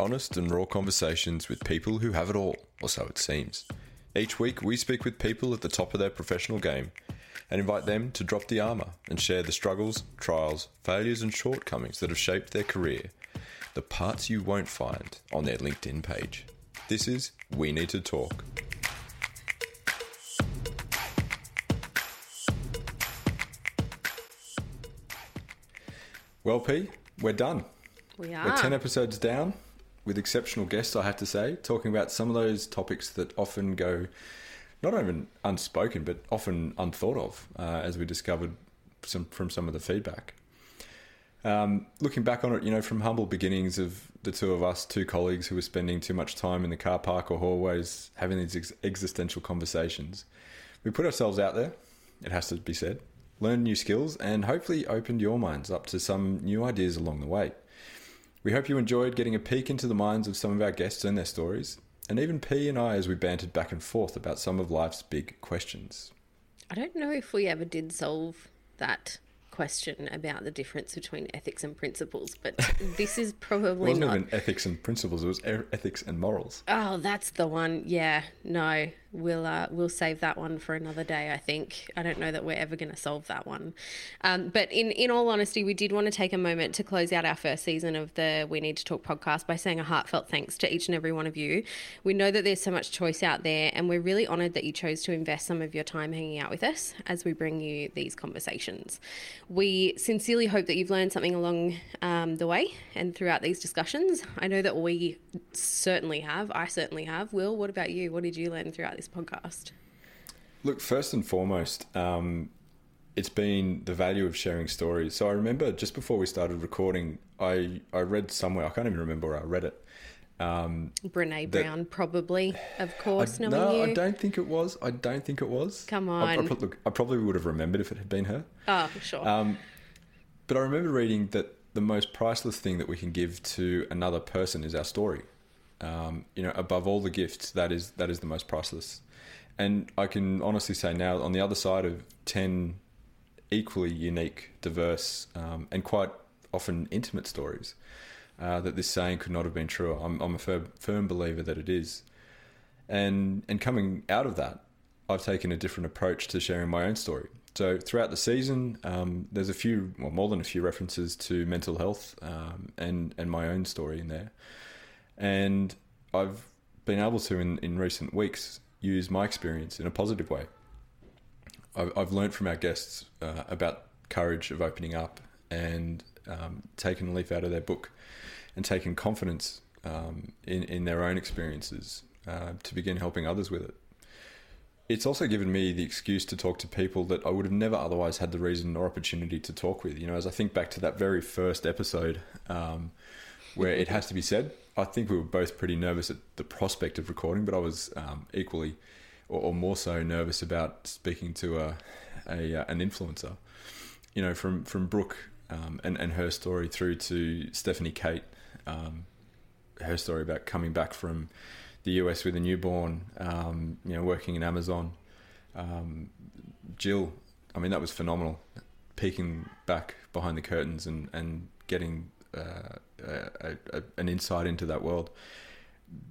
honest and raw conversations with people who have it all, or so it seems. Each week, we speak with people at the top of their professional game and invite them to drop the armour and share the struggles, trials, failures, and shortcomings that have shaped their career, the parts you won't find on their LinkedIn page. This is We Need to Talk. Well, P, we're done. We are. We're 10 episodes down with exceptional guests, I have to say, talking about some of those topics that often go not even unspoken, but often unthought of, uh, as we discovered some, from some of the feedback. Um, looking back on it, you know, from humble beginnings of the two of us, two colleagues who were spending too much time in the car park or hallways having these ex- existential conversations, we put ourselves out there, it has to be said, learned new skills, and hopefully opened your minds up to some new ideas along the way. We hope you enjoyed getting a peek into the minds of some of our guests and their stories, and even P and I as we bantered back and forth about some of life's big questions. I don't know if we ever did solve that question about the difference between ethics and principles, but this is It probably wasn't not. even ethics and principles; it was ethics and morals. Oh, that's the one. Yeah, no, we'll uh, we'll save that one for another day. I think I don't know that we're ever going to solve that one. Um, but in in all honesty, we did want to take a moment to close out our first season of the We Need to Talk podcast by saying a heartfelt thanks to each and every one of you. We know that there's so much choice out there, and we're really honoured that you chose to invest some of your time hanging out with us as we bring you these conversations. We sincerely hope that you've learned something along um, the way and throughout these discussions. I know that we certainly have. I certainly have. Will, what about you? What did you learn throughout this podcast? Look, first and foremost, um, it's been the value of sharing stories. So I remember just before we started recording, I I read somewhere I can't even remember where I read it. Um, Brene That- Brown, probably, of I, course, knowing no, you. I don't think it was. I don't think it was. Come I, I, on. look, I probably would have remembered if it had been her. Oh, sure. Um, but I remember reading that the most priceless thing that we can give to another person is our story. Um, you know, above all the gifts, that is that is the most priceless. And I can honestly say now, on the other side of ten equally unique, diverse, um, and quite often intimate stories, uh, that this saying could not have been true. I'm, I'm a firm, firm believer that it is. And and coming out of that, I've taken a different approach to sharing my own story. So throughout the season, um, there's a few, well, more than a few references to mental health um, and and my own story in there, and I've been able to in, in recent weeks use my experience in a positive way. I've, I've learned from our guests uh, about courage of opening up and um, taking a leaf out of their book and taking confidence um, in in their own experiences uh, to begin helping others with it it's also given me the excuse to talk to people that I would have never otherwise had the reason or opportunity to talk with. You know, as I think back to that very first episode, um, where it has to be said, I think we were both pretty nervous at the prospect of recording, but I was um, equally or, or more so nervous about speaking to a, a uh, an influencer. You know, from from Brooke um, and and her story through to Stephanie Kate, um, her story about coming back from the US with a newborn, um, you know, working in Amazon. Um, Jill, I mean, that was phenomenal. Peeking back behind the curtains and and getting uh, a, a, an insight into that world.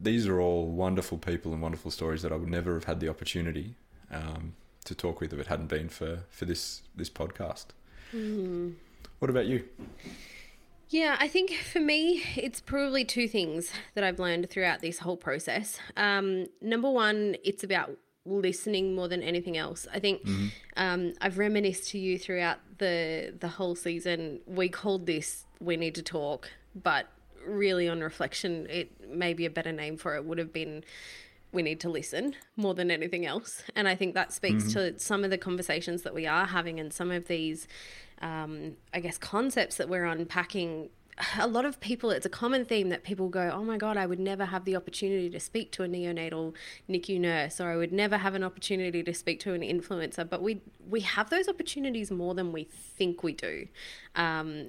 These are all wonderful people and wonderful stories that I would never have had the opportunity um, to talk with if it hadn't been for for this this podcast. Hmm. What about you? Yeah, I think for me, it's probably two things that I've learned throughout this whole process. Um, number one, it's about listening more than anything else. I think um, I've reminisced to you throughout the the whole season. We called this "We Need to Talk," but really, on reflection, it maybe a better name for it would have been we need to listen more than anything else. And I think that speaks to some of the conversations that we are having and some of these, um, I guess, concepts that we're unpacking. A lot of people, it's a common theme that people go, Oh my God, I would never have the opportunity to speak to a neonatal NICU nurse, or I would never have an opportunity to speak to an influencer. But we, we have those opportunities more than we think we do. Um,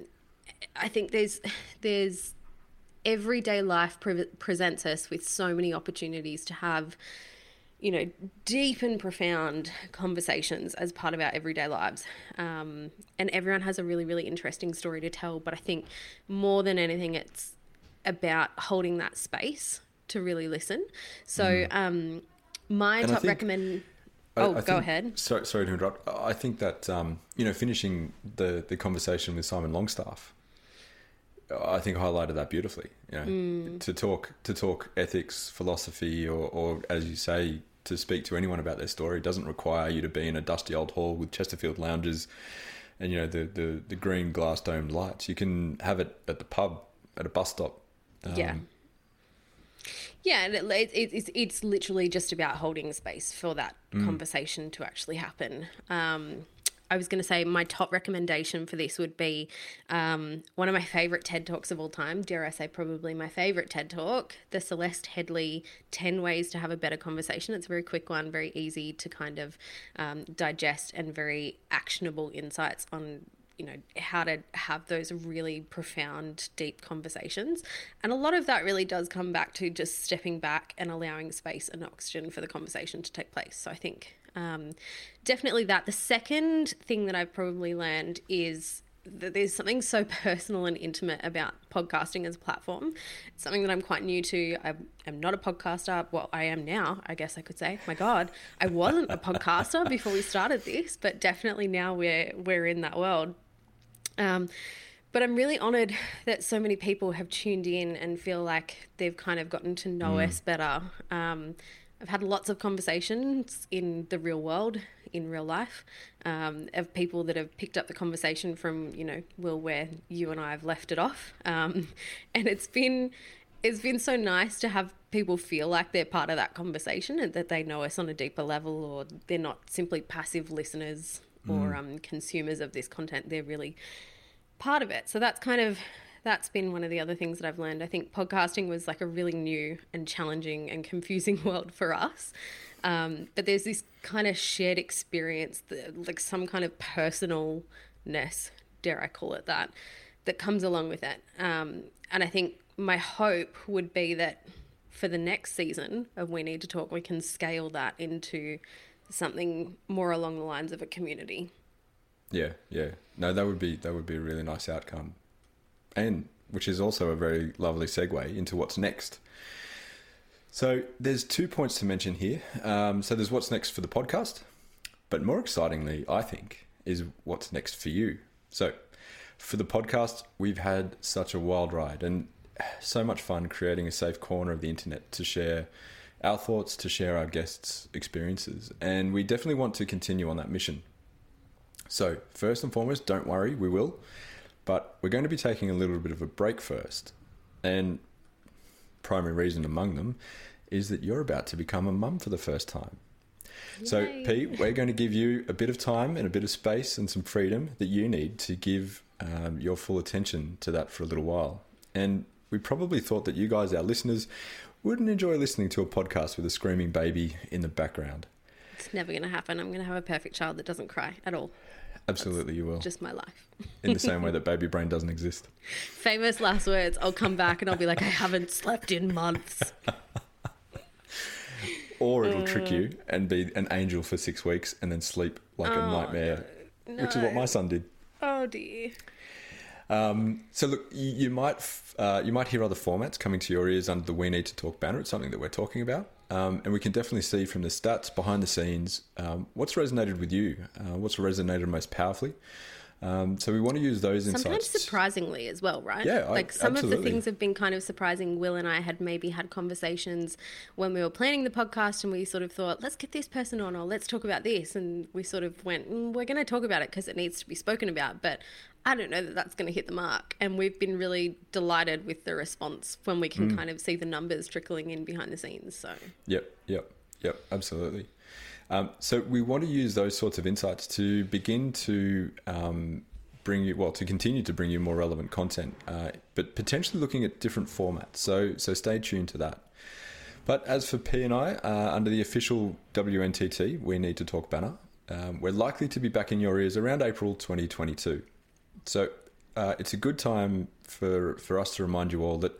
I think there's, there's, everyday life pre- presents us with so many opportunities to have you know deep and profound conversations as part of our everyday lives um, and everyone has a really really interesting story to tell but i think more than anything it's about holding that space to really listen. So, um, my And top think- recommend. I- Oh, I go think- ahead. Sorry, sorry to interrupt. I think that um, you know, finishing the the conversation with Simon Longstaff, I think highlighted that beautifully. You know, Mm. to talk to talk ethics, philosophy, or, or as you say, to speak to anyone about their story doesn't require you to be in a dusty old hall with Chesterfield lounges and you know the the, the green glass domed lights. You can have it at the pub, at a bus stop. Um, Yeah. Yeah, and it, it, it's it's literally just about holding space for that Mm. conversation to actually happen. Um, I was going to say my top recommendation for this would be um, one of my favorite TED talks of all time. Dare I say, probably my favorite TED talk, the Celeste Headlee "10 Ways to Have a Better Conversation." It's a very quick one, very easy to kind of um, digest, and very actionable insights on you know how to have those really profound deep conversations and a lot of that really does come back to just stepping back and allowing space and oxygen for the conversation to take place so i think um, definitely that the second thing that i've probably learned is that there's something so personal and intimate about podcasting as a platform. It's something that I'm quite new to. I am not a podcaster. Well, I am now, I guess I could say. My God, I wasn't a podcaster before we started this, but definitely now we're we're in that world. Um, but I'm really honored that so many people have tuned in and feel like they've kind of gotten to know us better. Um, I've had lots of conversations in the real world, in real life, um, of people that have picked up the conversation from, you know, Will, where you and I have left it off. Um, and it's been it's been so nice to have people feel like they're part of that conversation and that they know us on a deeper level or they're not simply passive listeners or um, consumers of this content. They're really part of it. So that's kind of that's been one of the other things that I've learned. I think podcasting was like a really new and challenging and confusing world for us. Um, but there's this kind of shared experience, that, like some kind of personalness, dare I call it that, that comes along with it. Um, and I think my hope would be that for the next season of We Need to Talk, we can scale that into something more along the lines of a community. Yeah, yeah. No, that would be that would be a really nice outcome, and which is also a very lovely segue into what's next. So there's two points to mention here. Um, so there's what's next for the podcast, but more excitingly, I think, is what's next for you. So for the podcast, we've had such a wild ride and so much fun creating a safe corner of the internet to share our thoughts, to share our guests' experiences, and we definitely want to continue on that mission. So, first and foremost, don't worry, we will. But we're going to be taking a little bit of a break first. And primary reason among them is that you're about to become a mum for the first time. So, Yay. Pete, we're going to give you a bit of time and a bit of space and some freedom that you need to give um, your full attention to that for a little while. And we probably thought that you guys, our listeners, wouldn't enjoy listening to a podcast with a screaming baby in the background. It's never going to happen. I'm going to have a perfect child that doesn't cry at all. Absolutely, you will. Just my life. in the same way that baby brain doesn't exist. Famous last words. I'll come back and I'll be like, I haven't slept in months. Or it'll trick you and be an angel for six weeks and then sleep like a nightmare, which is what my son did. Oh dear. Um, so look, you, you might f- uh, you might hear other formats coming to your ears under the We Need to Talk banner. It's something that we're talking about, um, and we can definitely see from the stats behind the scenes um, what's resonated with you, uh, what's resonated most powerfully. Um, so we want to use those insights. Sometimes surprisingly as well, right? Yeah, I- like some of the things have been kind of surprising. Will and I had maybe had conversations when we were planning the podcast, and we sort of thought, let's get this person on, or let's talk about this, and we sort of went, mm, we're going to talk about it because it needs to be spoken about, but. I don't know that that's going to hit the mark. And we've been really delighted with the response when we Mm. can kind of see the numbers trickling in behind the scenes. So, Yep, yep, yep, absolutely. Um, so we want to use those sorts of insights to begin to um, bring you, well, to continue to bring you more relevant content, uh, but potentially looking at different formats. So, so stay tuned to that. But as for P and I, uh, under the official WNTT, we need to talk banner. Um, we're likely to be back in your ears around April 2022. So uh, it's a good time for for us to remind you all that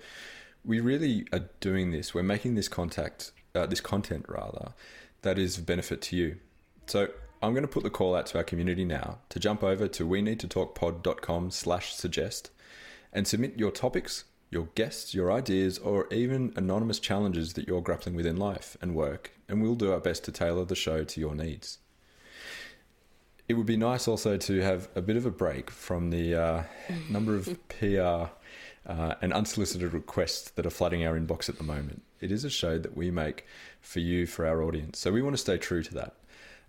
we really are doing this. We're making this contact, uh, this content rather, that is of benefit to you. So I'm going to put the call out to our community now to jump over to we need to talk pod.com slash suggest and submit your topics, your guests, your ideas, or even anonymous challenges that you're grappling with in life and work, and we'll do our best to tailor the show to your needs. It would be nice also to have a bit of a break from the uh, number of PR uh, and unsolicited requests that are flooding our inbox at the moment. It is a show that we make for you, for our audience. So we want to stay true to that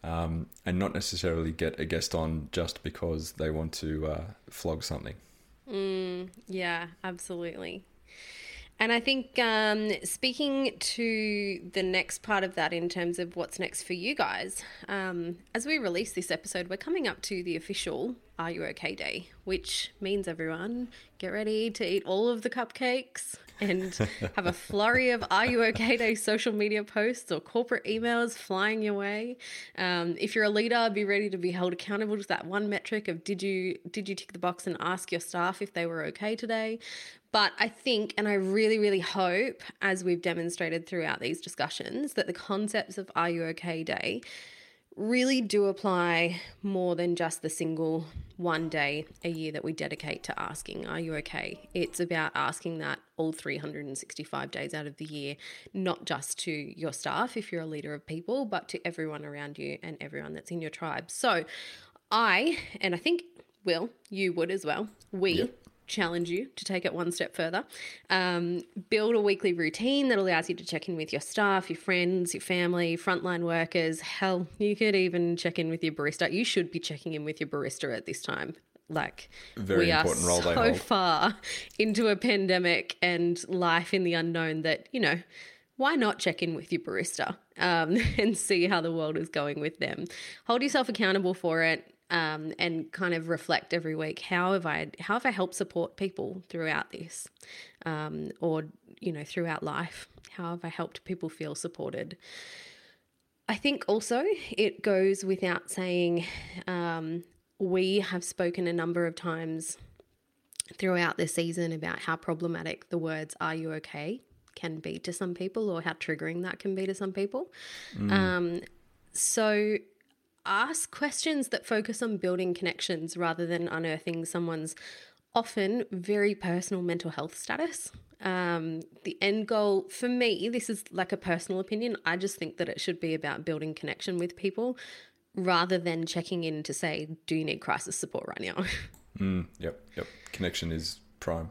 um, and not necessarily get a guest on just because they want to uh, flog something. Mm, yeah, absolutely. And I think um, speaking to the next part of that in terms of what's next for you guys, um, as we release this episode, we're coming up to the official Are You OK Day, which means everyone get ready to eat all of the cupcakes and have a flurry of Are You OK Day social media posts or corporate emails flying your way. Um, if you're a leader, be ready to be held accountable to that one metric of did you did you tick the box and ask your staff if they were okay today. But I think, and I really, really hope, as we've demonstrated throughout these discussions, that the concepts of Are You OK Day really do apply more than just the single one day a year that we dedicate to asking, Are you okay? It's about asking that all 365 days out of the year, not just to your staff if you're a leader of people, but to everyone around you and everyone that's in your tribe. So I, and I think, Will, you would as well, we. Yep challenge you to take it one step further. Um, build a weekly routine that allows you to check in with your staff, your friends, your family, frontline workers. Hell, you could even check in with your barista. You should be checking in with your barista at this time. Like Very we are so far into a pandemic and life in the unknown that you know why not check in with your barista um, and see how the world is going with them? Hold yourself accountable for it um, and kind of reflect every week how have I how have I helped support people throughout this, um, or you know throughout life? How have I helped people feel supported? I think also it goes without saying. Um, we have spoken a number of times throughout this season about how problematic the words "Are you okay?" can be to some people, or how triggering that can be to some people. Mm. Um, so ask questions that focus on building connections rather than unearthing someone's often very personal mental health status. Um, the end goal for me, this is like a personal opinion, I just think that it should be about building connection with people rather than checking in to say, do you need crisis support right now? Mm, yep, yep. Connection is prime.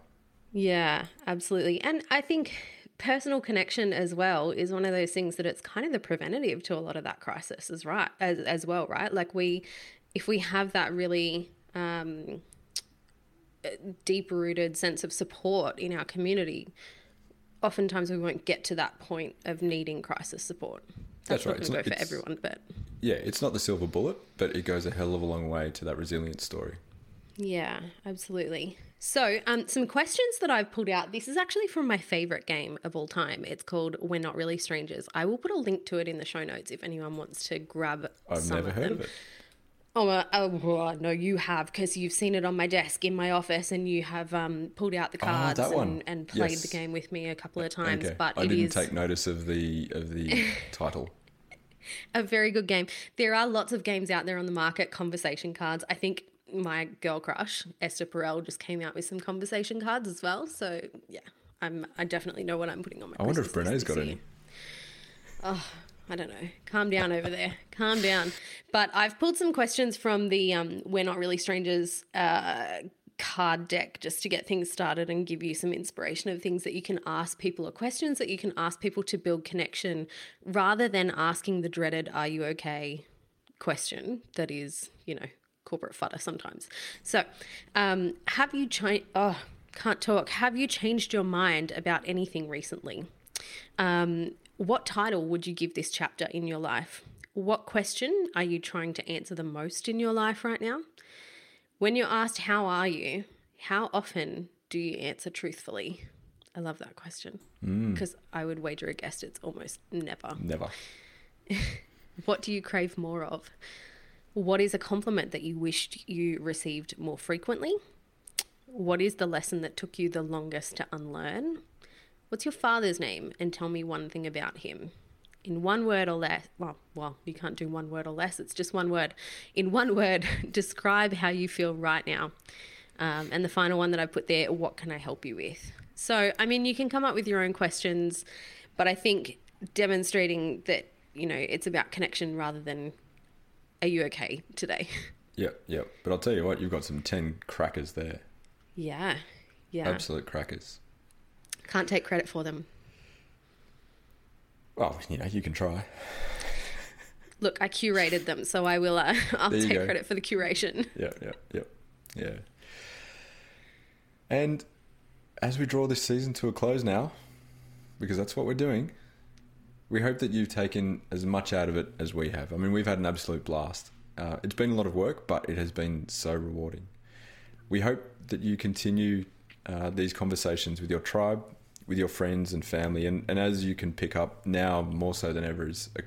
Yeah, absolutely. And I think personal connection as well is one of those things that it's kind of the preventative to a lot of that crisis as right as, as well right like we if we have that really um, deep rooted sense of support in our community oftentimes we won't get to that point of needing crisis support that's, that's right. It's not, go for everyone, but yeah, it's not the silver bullet, but it goes a hell of a long way to that resilience story. Yeah, absolutely. So, um, some questions that I've pulled out. This is actually from my favorite game of all time. It's called We're Not Really Strangers. I will put a link to it in the show notes if anyone wants to grab. I've never heard of it. Oh, uh, oh, no, you have because you've seen it on my desk in my office, and you have um, pulled out the oh, cards oh, and, and, played yes. the game with me a couple of times. Okay. But I didn't is... take notice of the of the title. A very good game. There are lots of games out there on the market, conversation cards. I think my girl crush Esther Perel just came out with some conversation cards as well. So yeah, I'm I definitely know what I'm putting on my. I wonder if Brene's got any. Oh, I don't know. Calm down over there. Calm down. But I've pulled some questions from the um, "We're Not Really Strangers" uh, card deck just to get things started and give you some inspiration of things that you can ask people or questions that you can ask people to build connection rather than asking the dreaded "Are you okay?" question that is, you know, corporate fodder sometimes. So, um, have you changed? Oh, can't talk. Have you changed your mind about anything recently? Um, what title would you give this chapter in your life? What question are you trying to answer the most in your life right now? When you're asked, How are you? How often do you answer truthfully? I love that question because mm. I would wager a guess it's almost never. Never. what do you crave more of? What is a compliment that you wished you received more frequently? What is the lesson that took you the longest to unlearn? What's your father's name? And tell me one thing about him. In one word or less, well, well, you can't do one word or less, it's just one word. In one word, describe how you feel right now. Um, and the final one that I put there, what can I help you with? So, I mean, you can come up with your own questions, but I think demonstrating that, you know, it's about connection rather than, are you okay today? Yeah, yeah. But I'll tell you what, you've got some 10 crackers there. Yeah. Yeah. Absolute crackers. Can't take credit for them. Well, you know, you can try. Look, I curated them, so I will. Uh, I'll take go. credit for the curation. Yeah, yeah, yeah, yeah. And as we draw this season to a close now, because that's what we're doing, we hope that you've taken as much out of it as we have. I mean, we've had an absolute blast. Uh, it's been a lot of work, but it has been so rewarding. We hope that you continue uh, these conversations with your tribe, with your friends and family, and, and as you can pick up now more so than ever is a,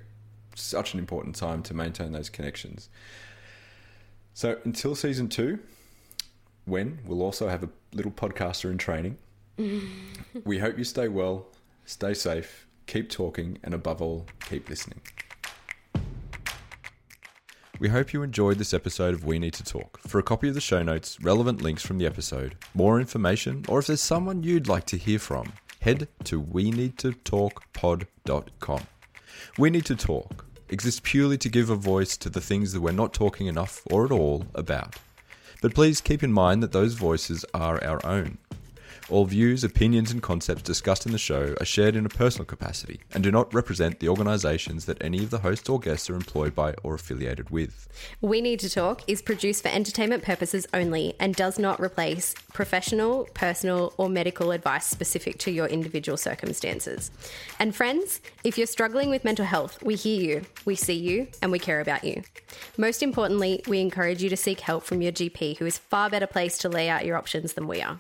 such an important time to maintain those connections. So until season two, when we'll also have a little podcaster in training, we hope you stay well, stay safe, keep talking, and above all, keep listening. We hope you enjoyed this episode of We Need to Talk. For a copy of the show notes, relevant links from the episode, more information, or if there's someone you'd like to hear from, head to we need to talkpod.com. We Need to Talk exists purely to give a voice to the things that we're not talking enough or at all about. But please keep in mind that those voices are our own. All views, opinions, and concepts discussed in the show are shared in a personal capacity and do not represent the organisations that any of the hosts or guests are employed by or affiliated with. We Need to Talk is produced for entertainment purposes only and does not replace professional, personal, or medical advice specific to your individual circumstances. And friends, if you're struggling with mental health, we hear you, we see you, and we care about you. Most importantly, we encourage you to seek help from your GP, who is far better placed to lay out your options than we are.